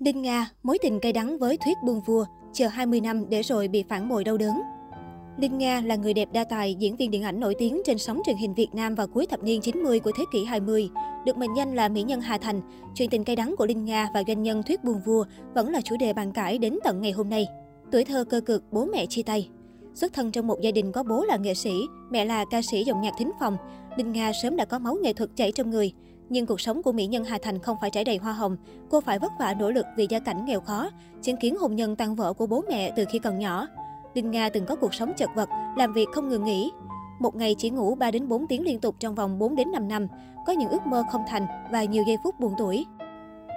Đinh Nga, mối tình cay đắng với Thuyết Buông Vua, chờ 20 năm để rồi bị phản bội đau đớn. Đinh Nga là người đẹp đa tài, diễn viên điện ảnh nổi tiếng trên sóng truyền hình Việt Nam vào cuối thập niên 90 của thế kỷ 20. Được mệnh danh là mỹ nhân Hà Thành, chuyện tình cay đắng của Đinh Nga và doanh nhân Thuyết Buông Vua vẫn là chủ đề bàn cãi đến tận ngày hôm nay. Tuổi thơ cơ cực, bố mẹ chia tay. Xuất thân trong một gia đình có bố là nghệ sĩ, mẹ là ca sĩ dòng nhạc thính phòng, Đinh Nga sớm đã có máu nghệ thuật chảy trong người. Nhưng cuộc sống của mỹ nhân Hà Thành không phải trải đầy hoa hồng. Cô phải vất vả nỗ lực vì gia cảnh nghèo khó, chứng kiến hôn nhân tan vỡ của bố mẹ từ khi còn nhỏ. Linh Nga từng có cuộc sống chật vật, làm việc không ngừng nghỉ. Một ngày chỉ ngủ 3 đến 4 tiếng liên tục trong vòng 4 đến 5 năm, có những ước mơ không thành và nhiều giây phút buồn tuổi.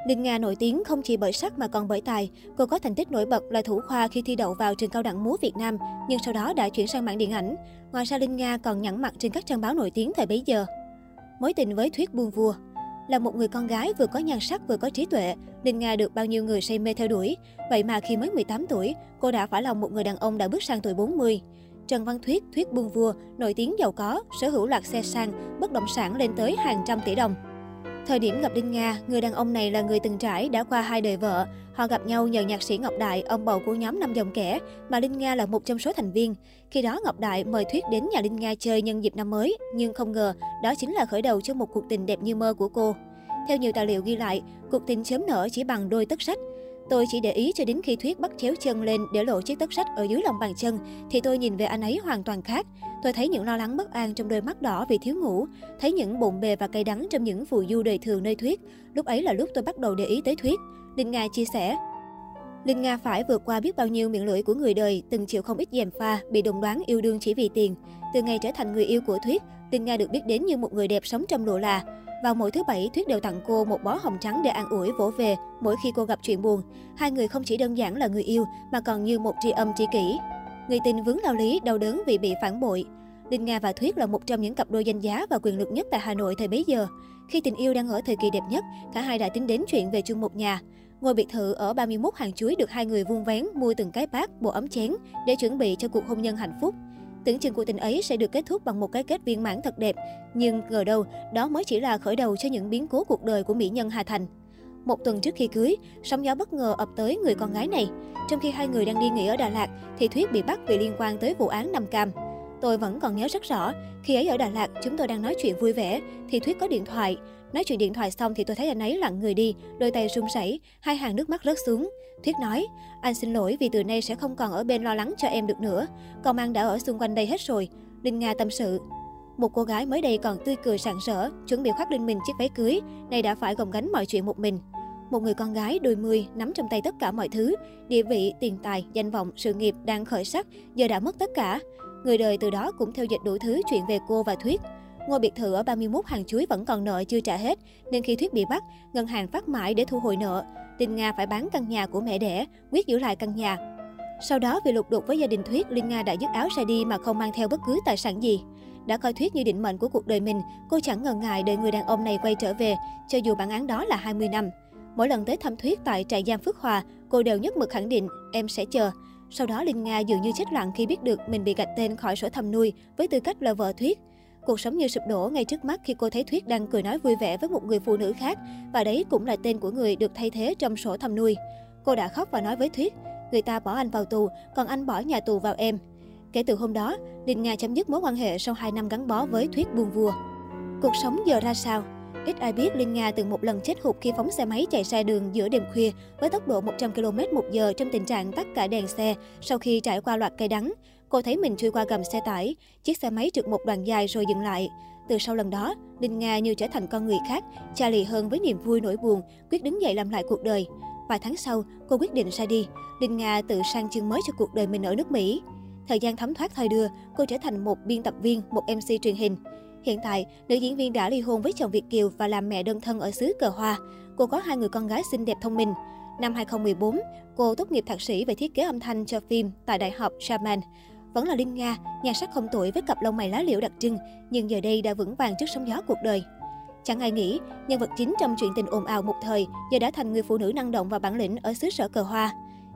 Linh Nga nổi tiếng không chỉ bởi sắc mà còn bởi tài. Cô có thành tích nổi bật là thủ khoa khi thi đậu vào trường cao đẳng múa Việt Nam, nhưng sau đó đã chuyển sang mảng điện ảnh. Ngoài ra Linh Nga còn nhẵn mặt trên các trang báo nổi tiếng thời bấy giờ. Mối tình với Thuyết Buôn Vua là một người con gái vừa có nhan sắc vừa có trí tuệ, Linh Nga được bao nhiêu người say mê theo đuổi. Vậy mà khi mới 18 tuổi, cô đã phải lòng một người đàn ông đã bước sang tuổi 40. Trần Văn Thuyết, Thuyết Buôn Vua, nổi tiếng giàu có, sở hữu loạt xe sang, bất động sản lên tới hàng trăm tỷ đồng. Thời điểm gặp Linh Nga, người đàn ông này là người từng trải, đã qua hai đời vợ. Họ gặp nhau nhờ nhạc sĩ Ngọc Đại, ông bầu của nhóm Năm Dòng Kẻ, mà Linh Nga là một trong số thành viên. Khi đó Ngọc Đại mời Thuyết đến nhà Linh Nga chơi nhân dịp năm mới, nhưng không ngờ đó chính là khởi đầu cho một cuộc tình đẹp như mơ của cô. Theo nhiều tài liệu ghi lại, cuộc tình chớm nở chỉ bằng đôi tất sách. Tôi chỉ để ý cho đến khi Thuyết bắt chéo chân lên để lộ chiếc tất sách ở dưới lòng bàn chân, thì tôi nhìn về anh ấy hoàn toàn khác. Tôi thấy những lo lắng bất an trong đôi mắt đỏ vì thiếu ngủ, thấy những bụng bề và cay đắng trong những phù du đời thường nơi Thuyết. Lúc ấy là lúc tôi bắt đầu để ý tới Thuyết. Linh Nga chia sẻ, Linh Nga phải vượt qua biết bao nhiêu miệng lưỡi của người đời, từng chịu không ít dèm pha, bị đồng đoán yêu đương chỉ vì tiền. Từ ngày trở thành người yêu của Thuyết, Linh Nga được biết đến như một người đẹp sống trong lụa là. Vào mỗi thứ bảy, Thuyết đều tặng cô một bó hồng trắng để an ủi vỗ về mỗi khi cô gặp chuyện buồn. Hai người không chỉ đơn giản là người yêu mà còn như một tri âm tri kỷ. Người tình vướng lao lý, đau đớn vì bị phản bội. Đinh Nga và Thuyết là một trong những cặp đôi danh giá và quyền lực nhất tại Hà Nội thời bấy giờ. Khi tình yêu đang ở thời kỳ đẹp nhất, cả hai đã tính đến chuyện về chung một nhà. Ngôi biệt thự ở 31 hàng chuối được hai người vuông vén mua từng cái bát, bộ ấm chén để chuẩn bị cho cuộc hôn nhân hạnh phúc. Tưởng chừng cuộc tình ấy sẽ được kết thúc bằng một cái kết viên mãn thật đẹp, nhưng ngờ đâu đó mới chỉ là khởi đầu cho những biến cố cuộc đời của mỹ nhân Hà Thành. Một tuần trước khi cưới, sóng gió bất ngờ ập tới người con gái này. Trong khi hai người đang đi nghỉ ở Đà Lạt, thì Thuyết bị bắt vì liên quan tới vụ án Nam Cam. Tôi vẫn còn nhớ rất rõ, khi ấy ở Đà Lạt, chúng tôi đang nói chuyện vui vẻ, thì Thuyết có điện thoại. Nói chuyện điện thoại xong thì tôi thấy anh ấy lặng người đi, đôi tay run rẩy, hai hàng nước mắt rớt xuống. Thuyết nói, anh xin lỗi vì từ nay sẽ không còn ở bên lo lắng cho em được nữa. Công an đã ở xung quanh đây hết rồi. Linh Nga tâm sự. Một cô gái mới đây còn tươi cười sảng sỡ, chuẩn bị khoác lên mình chiếc váy cưới, nay đã phải gồng gánh mọi chuyện một mình. Một người con gái đôi mươi nắm trong tay tất cả mọi thứ, địa vị, tiền tài, danh vọng, sự nghiệp đang khởi sắc, giờ đã mất tất cả. Người đời từ đó cũng theo dịch đủ thứ chuyện về cô và Thuyết. Ngôi biệt thự ở 31 hàng chuối vẫn còn nợ chưa trả hết, nên khi Thuyết bị bắt, ngân hàng phát mãi để thu hồi nợ. Linh Nga phải bán căn nhà của mẹ đẻ, quyết giữ lại căn nhà. Sau đó vì lục đục với gia đình Thuyết, Linh Nga đã dứt áo ra đi mà không mang theo bất cứ tài sản gì. Đã coi Thuyết như định mệnh của cuộc đời mình, cô chẳng ngần ngại đợi người đàn ông này quay trở về, cho dù bản án đó là 20 năm. Mỗi lần tới thăm Thuyết tại trại giam Phước Hòa, cô đều nhất mực khẳng định, em sẽ chờ. Sau đó Linh Nga dường như chết lặng khi biết được mình bị gạch tên khỏi sổ thầm nuôi với tư cách là vợ Thuyết. Cuộc sống như sụp đổ ngay trước mắt khi cô thấy Thuyết đang cười nói vui vẻ với một người phụ nữ khác và đấy cũng là tên của người được thay thế trong sổ thầm nuôi. Cô đã khóc và nói với Thuyết, người ta bỏ anh vào tù, còn anh bỏ nhà tù vào em. Kể từ hôm đó, Linh Nga chấm dứt mối quan hệ sau 2 năm gắn bó với Thuyết buồn vua. Cuộc sống giờ ra sao? Ít ai biết Linh Nga từng một lần chết hụt khi phóng xe máy chạy sai đường giữa đêm khuya với tốc độ 100 km một giờ trong tình trạng tắt cả đèn xe sau khi trải qua loạt cây đắng. Cô thấy mình chui qua gầm xe tải, chiếc xe máy trượt một đoạn dài rồi dừng lại. Từ sau lần đó, Linh Nga như trở thành con người khác, cha lì hơn với niềm vui nỗi buồn, quyết đứng dậy làm lại cuộc đời. Vài tháng sau, cô quyết định ra đi. Linh Nga tự sang chương mới cho cuộc đời mình ở nước Mỹ. Thời gian thấm thoát thời đưa, cô trở thành một biên tập viên, một MC truyền hình. Hiện tại, nữ diễn viên đã ly hôn với chồng Việt Kiều và làm mẹ đơn thân ở xứ Cờ Hoa. Cô có hai người con gái xinh đẹp thông minh. Năm 2014, cô tốt nghiệp thạc sĩ về thiết kế âm thanh cho phim tại Đại học Shaman. Vẫn là Linh Nga, nhà sắc không tuổi với cặp lông mày lá liễu đặc trưng, nhưng giờ đây đã vững vàng trước sóng gió cuộc đời. Chẳng ai nghĩ, nhân vật chính trong chuyện tình ồn ào một thời giờ đã thành người phụ nữ năng động và bản lĩnh ở xứ sở cờ hoa.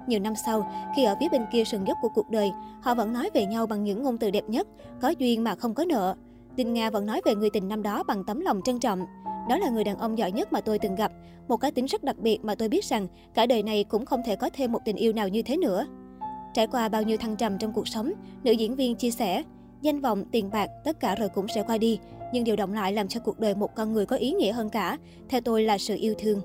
Nhiều năm sau, khi ở phía bên kia sườn dốc của cuộc đời, họ vẫn nói về nhau bằng những ngôn từ đẹp nhất, có duyên mà không có nợ. Đinh Nga vẫn nói về người tình năm đó bằng tấm lòng trân trọng. Đó là người đàn ông giỏi nhất mà tôi từng gặp. Một cá tính rất đặc biệt mà tôi biết rằng cả đời này cũng không thể có thêm một tình yêu nào như thế nữa. Trải qua bao nhiêu thăng trầm trong cuộc sống, nữ diễn viên chia sẻ, danh vọng, tiền bạc, tất cả rồi cũng sẽ qua đi. Nhưng điều động lại làm cho cuộc đời một con người có ý nghĩa hơn cả, theo tôi là sự yêu thương.